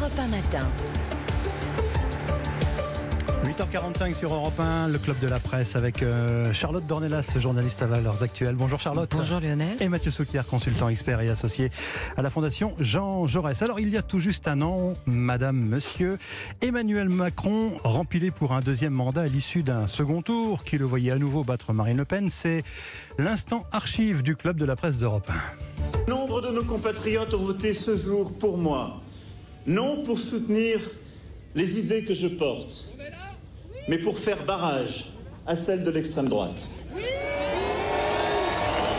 Europe 1 matin. 8h45 sur Europe 1, le club de la presse avec euh, Charlotte Dornelas, journaliste à Valeurs Actuelles. Bonjour Charlotte. Bonjour Lionel. Et Mathieu Souquier, consultant expert et associé à la Fondation Jean Jaurès. Alors il y a tout juste un an, Madame, Monsieur, Emmanuel Macron rempilé pour un deuxième mandat à l'issue d'un second tour qui le voyait à nouveau battre Marine Le Pen. C'est l'instant archive du club de la presse d'Europe 1. Nombre de nos compatriotes ont voté ce jour pour moi, non pour soutenir les idées que je porte mais pour faire barrage à celle de l'extrême droite.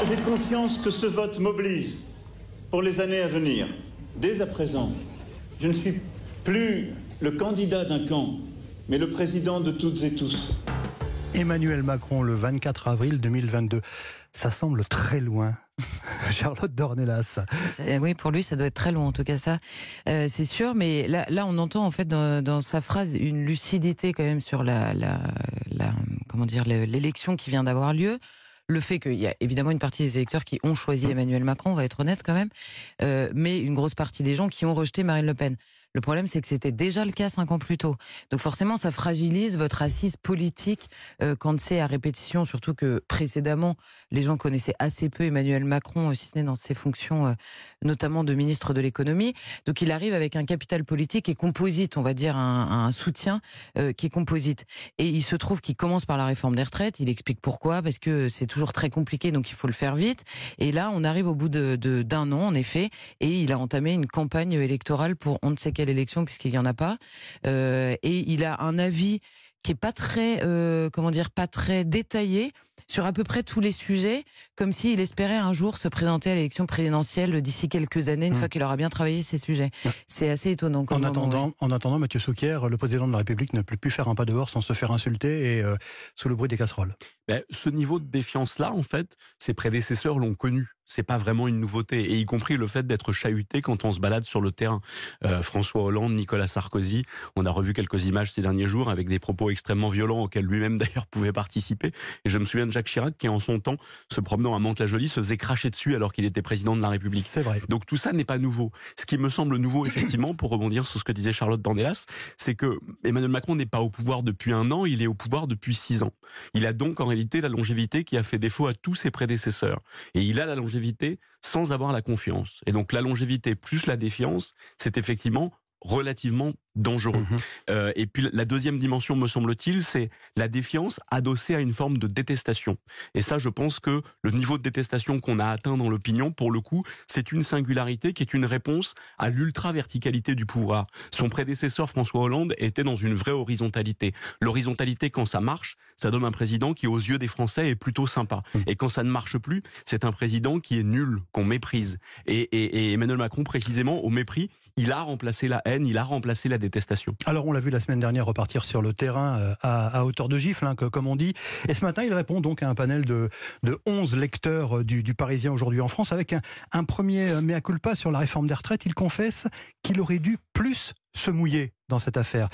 J'ai conscience que ce vote mobilise pour les années à venir. Dès à présent, je ne suis plus le candidat d'un camp, mais le président de toutes et tous. Emmanuel Macron le 24 avril 2022. Ça semble très loin. Charlotte Dornelas. Oui, pour lui, ça doit être très long, en tout cas ça, euh, c'est sûr. Mais là, on entend en fait dans, sa phrase une lucidité quand même sur la, comment dire, l'élection qui vient d'avoir lieu. Le fait qu'il y a évidemment une partie des électeurs qui ont choisi Emmanuel Macron, on va être honnête quand même, euh, mais une grosse partie des gens qui ont rejeté Marine Le Pen. Le problème, c'est que c'était déjà le cas cinq ans plus tôt. Donc forcément, ça fragilise votre assise politique euh, quand c'est à répétition, surtout que précédemment, les gens connaissaient assez peu Emmanuel Macron, euh, si ce n'est dans ses fonctions, euh, notamment de ministre de l'économie. Donc il arrive avec un capital politique et composite, on va dire un, soutien qui est composite. Et il se trouve qu'il commence par la réforme des retraites. Il explique pourquoi, parce que c'est toujours très compliqué, donc il faut le faire vite. Et là, on arrive au bout d'un de, an, en effet, et il a entamé une campagne électorale pour on ne sait quelle élection puisqu'il y en a pas. Euh, et il a un avis qui est pas très, euh, comment dire, pas très détaillé sur à peu près tous les sujets, comme s'il espérait un jour se présenter à l'élection présidentielle d'ici quelques années, une mmh. fois qu'il aura bien travaillé ces sujets. C'est assez étonnant. En attendant, en attendant, Mathieu Souquier, le président de la République ne peut plus faire un pas dehors sans se faire insulter et euh, sous le bruit des casseroles. Ben, ce niveau de défiance-là, en fait, ses prédécesseurs l'ont connu c'est pas vraiment une nouveauté, et y compris le fait d'être chahuté quand on se balade sur le terrain. Euh, François Hollande, Nicolas Sarkozy, on a revu quelques images ces derniers jours avec des propos extrêmement violents auxquels lui-même d'ailleurs pouvait participer. Et je me souviens de Jacques Chirac qui, en son temps, se promenant à Mantes-la-Jolie, se faisait cracher dessus alors qu'il était président de la République. C'est vrai. Donc tout ça n'est pas nouveau. Ce qui me semble nouveau, effectivement, pour rebondir sur ce que disait Charlotte Dandelas, c'est que Emmanuel Macron n'est pas au pouvoir depuis un an, il est au pouvoir depuis six ans. Il a donc en réalité la longévité qui a fait défaut à tous ses prédécesseurs. Et il a la longévité sans avoir la confiance. Et donc la longévité plus la défiance, c'est effectivement relativement dangereux. Mhm. Euh, et puis la deuxième dimension, me semble-t-il, c'est la défiance adossée à une forme de détestation. Et ça, je pense que le niveau de détestation qu'on a atteint dans l'opinion, pour le coup, c'est une singularité qui est une réponse à l'ultra-verticalité du pouvoir. Son prédécesseur, François Hollande, était dans une vraie horizontalité. L'horizontalité, quand ça marche, ça donne un président qui, aux yeux des Français, est plutôt sympa. Mhm. Et quand ça ne marche plus, c'est un président qui est nul, qu'on méprise. Et, et Emmanuel Macron, précisément, au mépris, il a remplacé la haine, il a remplacé la détestation. Alors on l'a vu la semaine dernière repartir sur le terrain euh, à, hauteur de gifle, hein, comme on dit. Et ce matin, il répond donc à un panel de, de 11 lecteurs euh, du, Parisien aujourd'hui en France avec un, un premier euh, mea culpa sur la réforme des retraites. Il confesse qu'il aurait dû plus se mouiller dans cette affaire.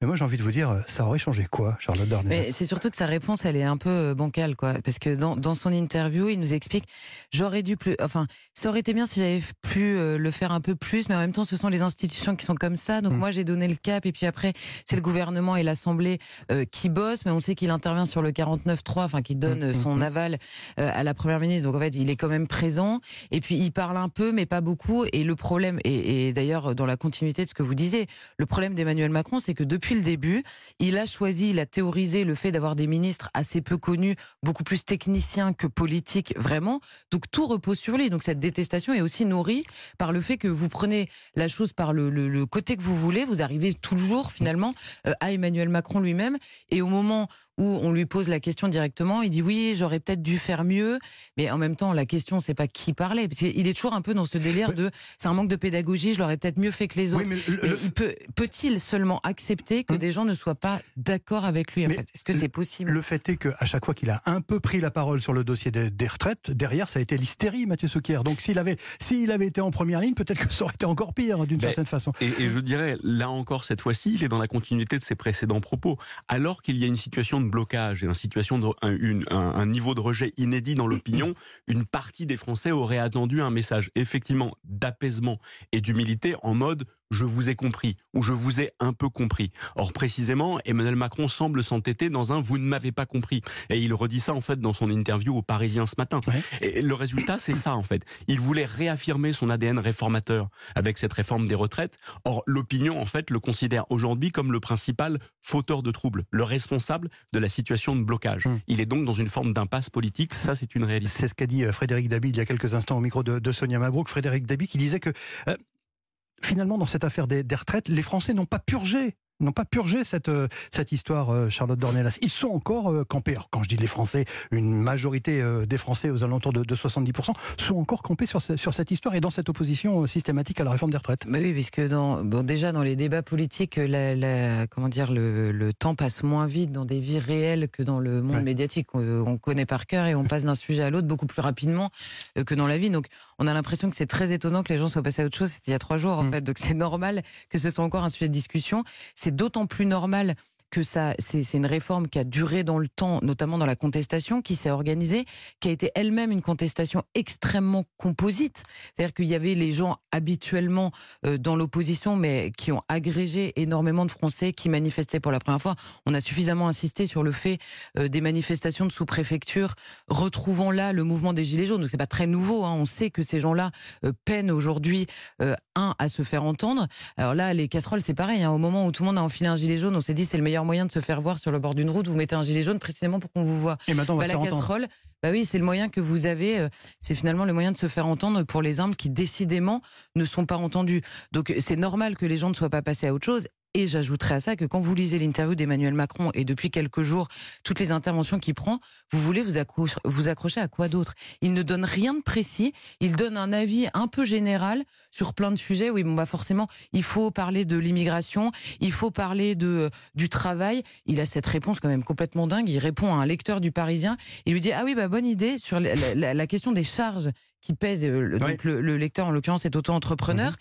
Mais moi, j'ai envie de vous dire, ça aurait changé quoi, Charlotte Dornelas Mais c'est surtout que sa réponse, elle est un peu euh, bancale, quoi. Parce que dans, dans son interview, il nous explique, j'aurais dû plus, enfin, ça aurait été bien si j'avais pu euh, le faire un peu plus, mais en même temps, ce sont les institutions qui sont comme ça. Donc mm. moi, j'ai donné le cap, et puis après, c'est le gouvernement et l'Assemblée euh, qui bossent, mais on sait qu'il intervient sur le 49.3, enfin, qui donne mm, son mm, aval à la première ministre. Donc en fait, il est quand même présent. Et puis il parle un peu, mais pas beaucoup. Et le problème, et, et d'ailleurs dans la continuité de ce que vous disiez, le problème d'Emmanuel Macron, c'est que depuis le début, il a choisi, il a théorisé le fait d'avoir des ministres assez peu connus, beaucoup plus techniciens que politiques, vraiment. Donc tout repose sur lui. Donc cette détestation est aussi nourrie par le fait que vous prenez la chose par le, côté que vous voulez, vous arrivez toujours finalement euh, à Emmanuel Macron lui-même. Et au moment où on lui pose la question directement, il dit oui, j'aurais peut-être dû faire mieux, mais en même temps, la question, c'est pas qui parlait, parce qu'il est toujours un peu dans ce délire de c'est un manque de pédagogie, je l'aurais peut-être mieux fait que les autres. mais peut, peut-il seulement accepter que hum. des gens ne soient pas d'accord avec lui en fait? Est-ce que c'est possible? Le fait est qu'à chaque fois qu'il a un peu pris la parole sur le dossier des, retraites, derrière, ça a été l'hystérie, Mathieu Souquier. Donc s'il avait, s'il avait été en première ligne, peut-être que ça aurait été encore pire, d'une certaine façon. Et, et je dirais, là encore, cette fois-ci, il est dans la continuité de ses précédents propos. Alors qu'il y a une situation de blocage et situation de, un, niveau de rejet inédit dans l'opinion, une partie des Français aurait attendu un message effectivement d'apaisement et d'humilité en mode je vous ai compris ou je vous ai un peu compris. Or précisément, Emmanuel Macron semble s'entêter dans un vous ne m'avez pas compris. Et il redit ça en fait dans son interview aux Parisiens ce matin. Et le résultat, c'est ça en fait. Il voulait réaffirmer son ADN réformateur avec cette réforme des retraites. Or l'opinion en fait le considère aujourd'hui comme le principal fauteur de troubles, le responsable de la situation de blocage. Hum. Il est donc dans une forme d'impasse politique. Ça, c'est une réalité. C'est ce qu'a dit euh, Frédéric Dabi il y a quelques instants au micro de, Sonia Mabrouk. Frédéric Dabi qui disait que euh, finalement, dans cette affaire des, retraites, les Français n'ont pas purgé n'ont pas purgé cette, euh, cette histoire, euh, Charlotte Dornelas. Ils sont encore euh, campés. Alors, quand je dis les Français, une majorité des Français aux alentours de, 70% sont encore campés sur, sur cette histoire et dans cette opposition systématique à la réforme des retraites. Mais oui, puisque dans, bon, déjà dans les débats politiques, la, comment dire, le, temps passe moins vite dans des vies réelles que dans le monde médiatique. On, connaît par cœur et on passe d'un sujet à l'autre beaucoup plus rapidement que dans la vie. Donc, on a l'impression que c'est très étonnant que les gens soient passés à autre chose. C'était il y a trois jours, en mm. fait. Donc, c'est normal que ce soit encore un sujet de discussion. C'est d'autant plus normal que ça, c'est une réforme qui a duré dans le temps, notamment dans la contestation, qui s'est organisée, qui a été elle-même une contestation extrêmement composite. C'est-à-dire qu'il y avait les gens habituellement euh, dans l'opposition, mais qui ont agrégé énormément de Français qui manifestaient pour la première fois. On a suffisamment insisté sur le fait euh, des manifestations de sous-préfecture, retrouvant là le mouvement des Gilets jaunes. Donc c'est pas très nouveau. Hein. On sait que ces gens-là euh, peinent aujourd'hui, un, à se faire entendre. Alors là, les casseroles, c'est pareil. Hein. Au moment où tout le monde a enfilé un gilet jaune, on s'est dit c'est le meilleur moyen de se faire voir sur le bord d'une route, vous mettez un gilet jaune précisément pour qu'on vous voit. Et maintenant, on va bah, la casserole, bah oui, c'est le moyen que vous avez. Euh, c'est finalement le moyen de se faire entendre pour les armes qui décidément ne sont pas entendues. Donc c'est normal que les gens ne soient pas passés à autre chose. Et j'ajouterai à ça que quand vous lisez l'interview d'Emmanuel Macron et depuis quelques jours, toutes les interventions qu'il prend, vous voulez vous, vous accrocher à quoi d'autre? Il ne donne rien de précis, il donne un avis un peu général sur plein de sujets. Oui, bon, bah forcément, il faut parler de l'immigration, il faut parler de du travail. Il a cette réponse quand même complètement dingue. Il répond à un lecteur du Parisien, il lui dit ah oui bah bonne idée sur la, question des charges qui pèsent. Euh, donc le, lecteur en l'occurrence est auto-entrepreneur. Mhm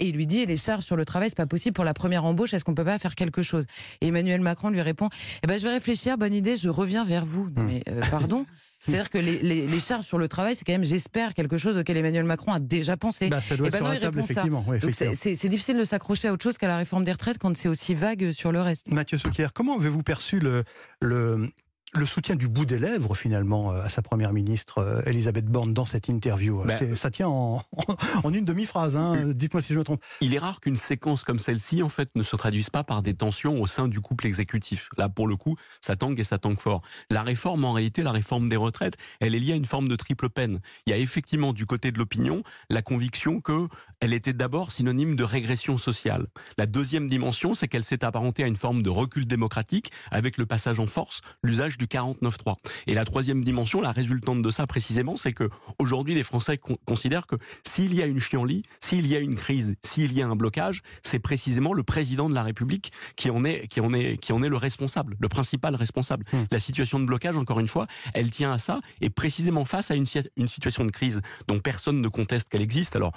et il lui dit les charges sur le travail c'est pas possible pour la première embauche est-ce qu'on peut pas faire quelque chose? Et Emmanuel Macron lui répond eh ben je vais réfléchir bonne idée je reviens vers vous hmm. mais euh, pardon C'est-à-dire que les, charges sur le travail, c'est quand même, j'espère, quelque chose auquel Emmanuel Macron a déjà pensé. Bah, ça doit et ben non, il répond ça. c'est difficile de s'accrocher à autre chose qu'à la réforme des retraites quand c'est aussi vague sur le reste. Mathieu Souquier, comment avez-vous perçu le, le, le soutien du bout des lèvres finalement euh, à sa première ministre euh, Elisabeth Borne dans cette interview. Ben, ça tient en, une demi-phrase. Hein. Dites-moi si je me trompe. Il est rare qu'une séquence comme celle-ci en fait ne se traduise pas par des tensions au sein du couple exécutif. Là, pour le coup, ça tangue et ça tangue fort. La réforme, en réalité, la réforme des retraites, elle est liée à une forme de triple peine. Il y a effectivement du côté de l'opinion la conviction que elle était d'abord synonyme de régression sociale. La deuxième dimension, c'est qu'elle s'est apparentée à une forme de recul démocratique avec le passage en force, l'usage du 49.3. Et la troisième dimension, la résultante de ça précisément, c'est que aujourd'hui les Français considèrent que s'il y a une chienlit, s'il y a une crise, s'il y a un blocage, c'est précisément le président de la République qui en est qui en est qui en est le responsable, le principal responsable. Hmm. La situation de blocage, encore une fois, elle tient à ça et précisément face à une, une situation de crise dont personne ne conteste qu'elle existe. Alors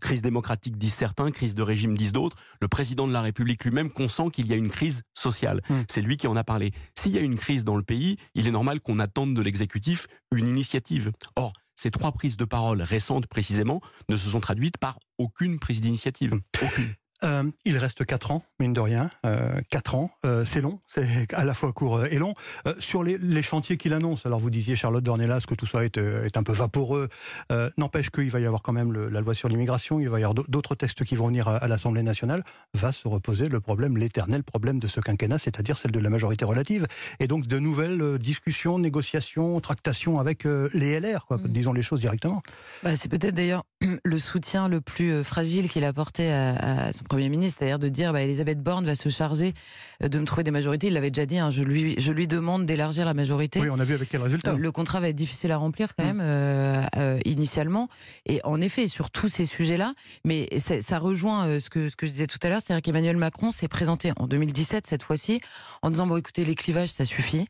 crise démocratique disent certains, crise de régime disent d'autres. Le président de la République lui-même consent qu'il y a une crise sociale. Hmm. C'est lui qui en a parlé. S'il y a une crise dans le pays il est normal qu'on attende de l'exécutif une initiative. Or, ces trois prises de parole récentes précisément ne se sont traduites par aucune prise d'initiative. Aucune. Euh, il reste 4 ans, mine de rien. Euh, 4 ans, euh, c'est long, c'est à la fois court et long. Euh, sur les, les chantiers qu'il annonce, alors vous disiez, Charlotte Dornelas, que tout ça est, est un peu vaporeux. N'empêche qu'il va y avoir quand même le, la loi sur l'immigration, il va y avoir d'autres textes qui vont venir à, à l'Assemblée nationale. Va se reposer le problème, l'éternel problème de ce quinquennat, c'est-à-dire celle de la majorité relative. Et donc de nouvelles discussions, négociations, tractations avec les LR, quoi, mm. disons les choses directement. Bah, c'est peut-être d'ailleurs le soutien le plus fragile qu'il a apporté à, à son Premier ministre, c'est-à-dire de dire bah, Elisabeth Borne va se charger euh, de me trouver des majorités. Il l'avait déjà dit, hein, je, lui, je lui demande d'élargir la majorité. Oui, on a vu avec quel résultat. Euh, le contrat va être difficile à remplir quand mm. même, euh, initialement. Et en effet, sur tous ces sujets-là, mais ça rejoint ce, que, ce que je disais tout à l'heure, c'est-à-dire qu'Emmanuel Macron s'est présenté en 2017, cette fois-ci, en disant bon, écoutez, les clivages, ça suffit.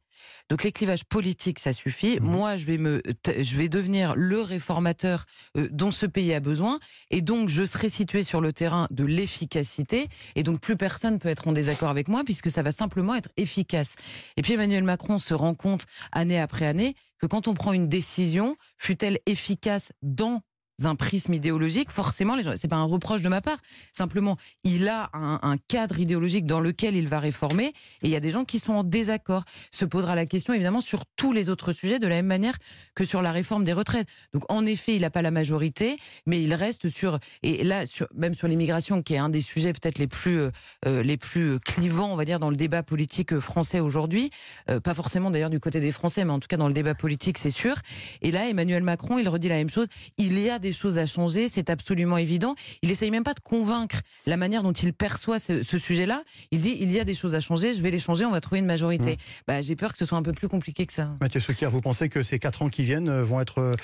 Donc les clivages politiques, ça suffit. Mhm. Moi, je vais me, je vais devenir le réformateur euh, dont ce pays a besoin, et donc je serai situé sur le terrain de l'efficacité, et donc plus personne peut être en désaccord avec moi puisque ça va simplement être efficace. Et puis Emmanuel Macron se rend compte année après année que quand on prend une décision, fut-elle efficace dans un prisme idéologique, forcément, les gens, c'est pas un reproche de ma part. Simplement, il a un, cadre idéologique dans lequel il va réformer, et il y a des gens qui sont en désaccord. Se posera la question, évidemment, sur tous les autres sujets, de la même manière que sur la réforme des retraites. Donc, en effet, il n'a pas la majorité, mais il reste sur, et là, même sur l'immigration, qui est un des sujets peut-être les plus, euh, les plus clivants, on va dire, dans le débat politique français aujourd'hui. Euh, pas forcément d'ailleurs du côté des Français, mais en tout cas dans le débat politique, c'est sûr. Et là, Emmanuel Macron, il redit la même chose. Il y a des choses à changer, c'est absolument évident. Il essaye même pas de convaincre la manière dont il perçoit ce, sujet-là. Il dit il y a des choses à changer, je vais les changer, on va trouver une majorité. Mmh. Bah, j'ai peur que ce soit un peu plus compliqué que ça. Mathieu Souquier, vous pensez que ces quatre ans qui viennent euh, vont être euh,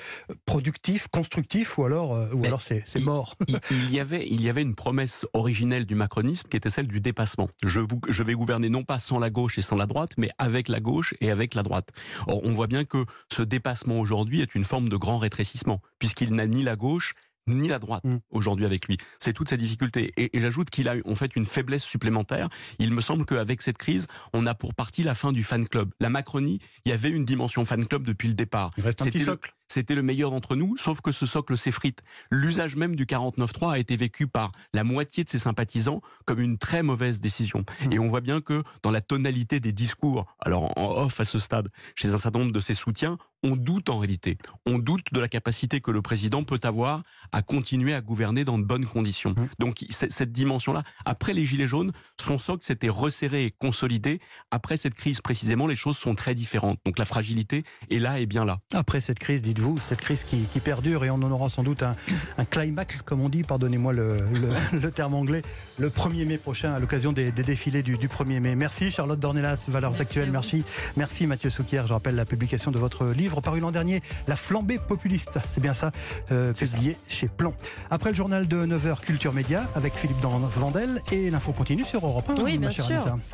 productifs, constructifs, ou alors, euh, ou alors c'est mort il, y avait, il y avait une promesse originelle du macronisme qui était celle du dépassement. Je, je vais gouverner non pas sans la gauche et sans la droite, mais avec la gauche et avec la droite. Or, on voit bien que ce dépassement aujourd'hui est une forme de grand rétrécissement, puisqu'il n'a ni la gauche ni la droite mm. aujourd'hui avec lui. C'est toute sa difficulté. Et, et j'ajoute qu'il a en fait une faiblesse supplémentaire. Il me semble qu'avec cette crise, on a pour partie la fin du fan club. La Macronie, il y avait une dimension fan club depuis le départ. Il reste un petit socle c'était le meilleur d'entre nous, sauf que ce socle s'effrite. L'usage même du 49.3 a été vécu par la moitié de ses sympathisants comme une très mauvaise décision. Mmh. Et on voit bien que dans la tonalité des discours, alors en off à ce stade, chez un certain nombre de ses soutiens, on doute en réalité. On doute de la capacité que le président peut avoir à continuer à gouverner dans de bonnes conditions. Mmh. Donc cette dimension-là, après les Gilets jaunes, son socle s'était resserré et consolidé. Après cette crise précisément, les choses sont très différentes. Donc la fragilité est là et bien là. Après cette crise, dites vous, cette crise qui, perdure et on en aura sans doute un, climax, comme on dit, pardonnez-moi le, terme anglais, le 1er mai prochain à l'occasion des, défilés du, 1er mai. Merci Charlotte Dornelas, Valeurs Actuelles, merci. Merci Mathieu Souquier, je rappelle la publication de votre livre paru l'an dernier, La flambée populiste, c'est bien ça, euh, publié chez Plan. Après le journal de 9h Culture Média avec Philippe Vandel et l'info continue sur Europe 1. Oui, bien sûr.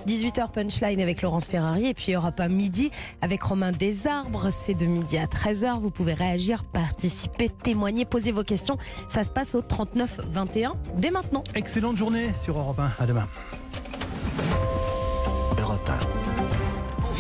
18h Punchline avec Laurence Ferrari et puis Europe 1 midi avec Romain Desarbres. C'est de midi à 13h. Vous pouvez réagir, participer, témoigner, poser vos questions. Ça se passe au 39 21 dès maintenant. Excellente journée sur Europe 1. À demain.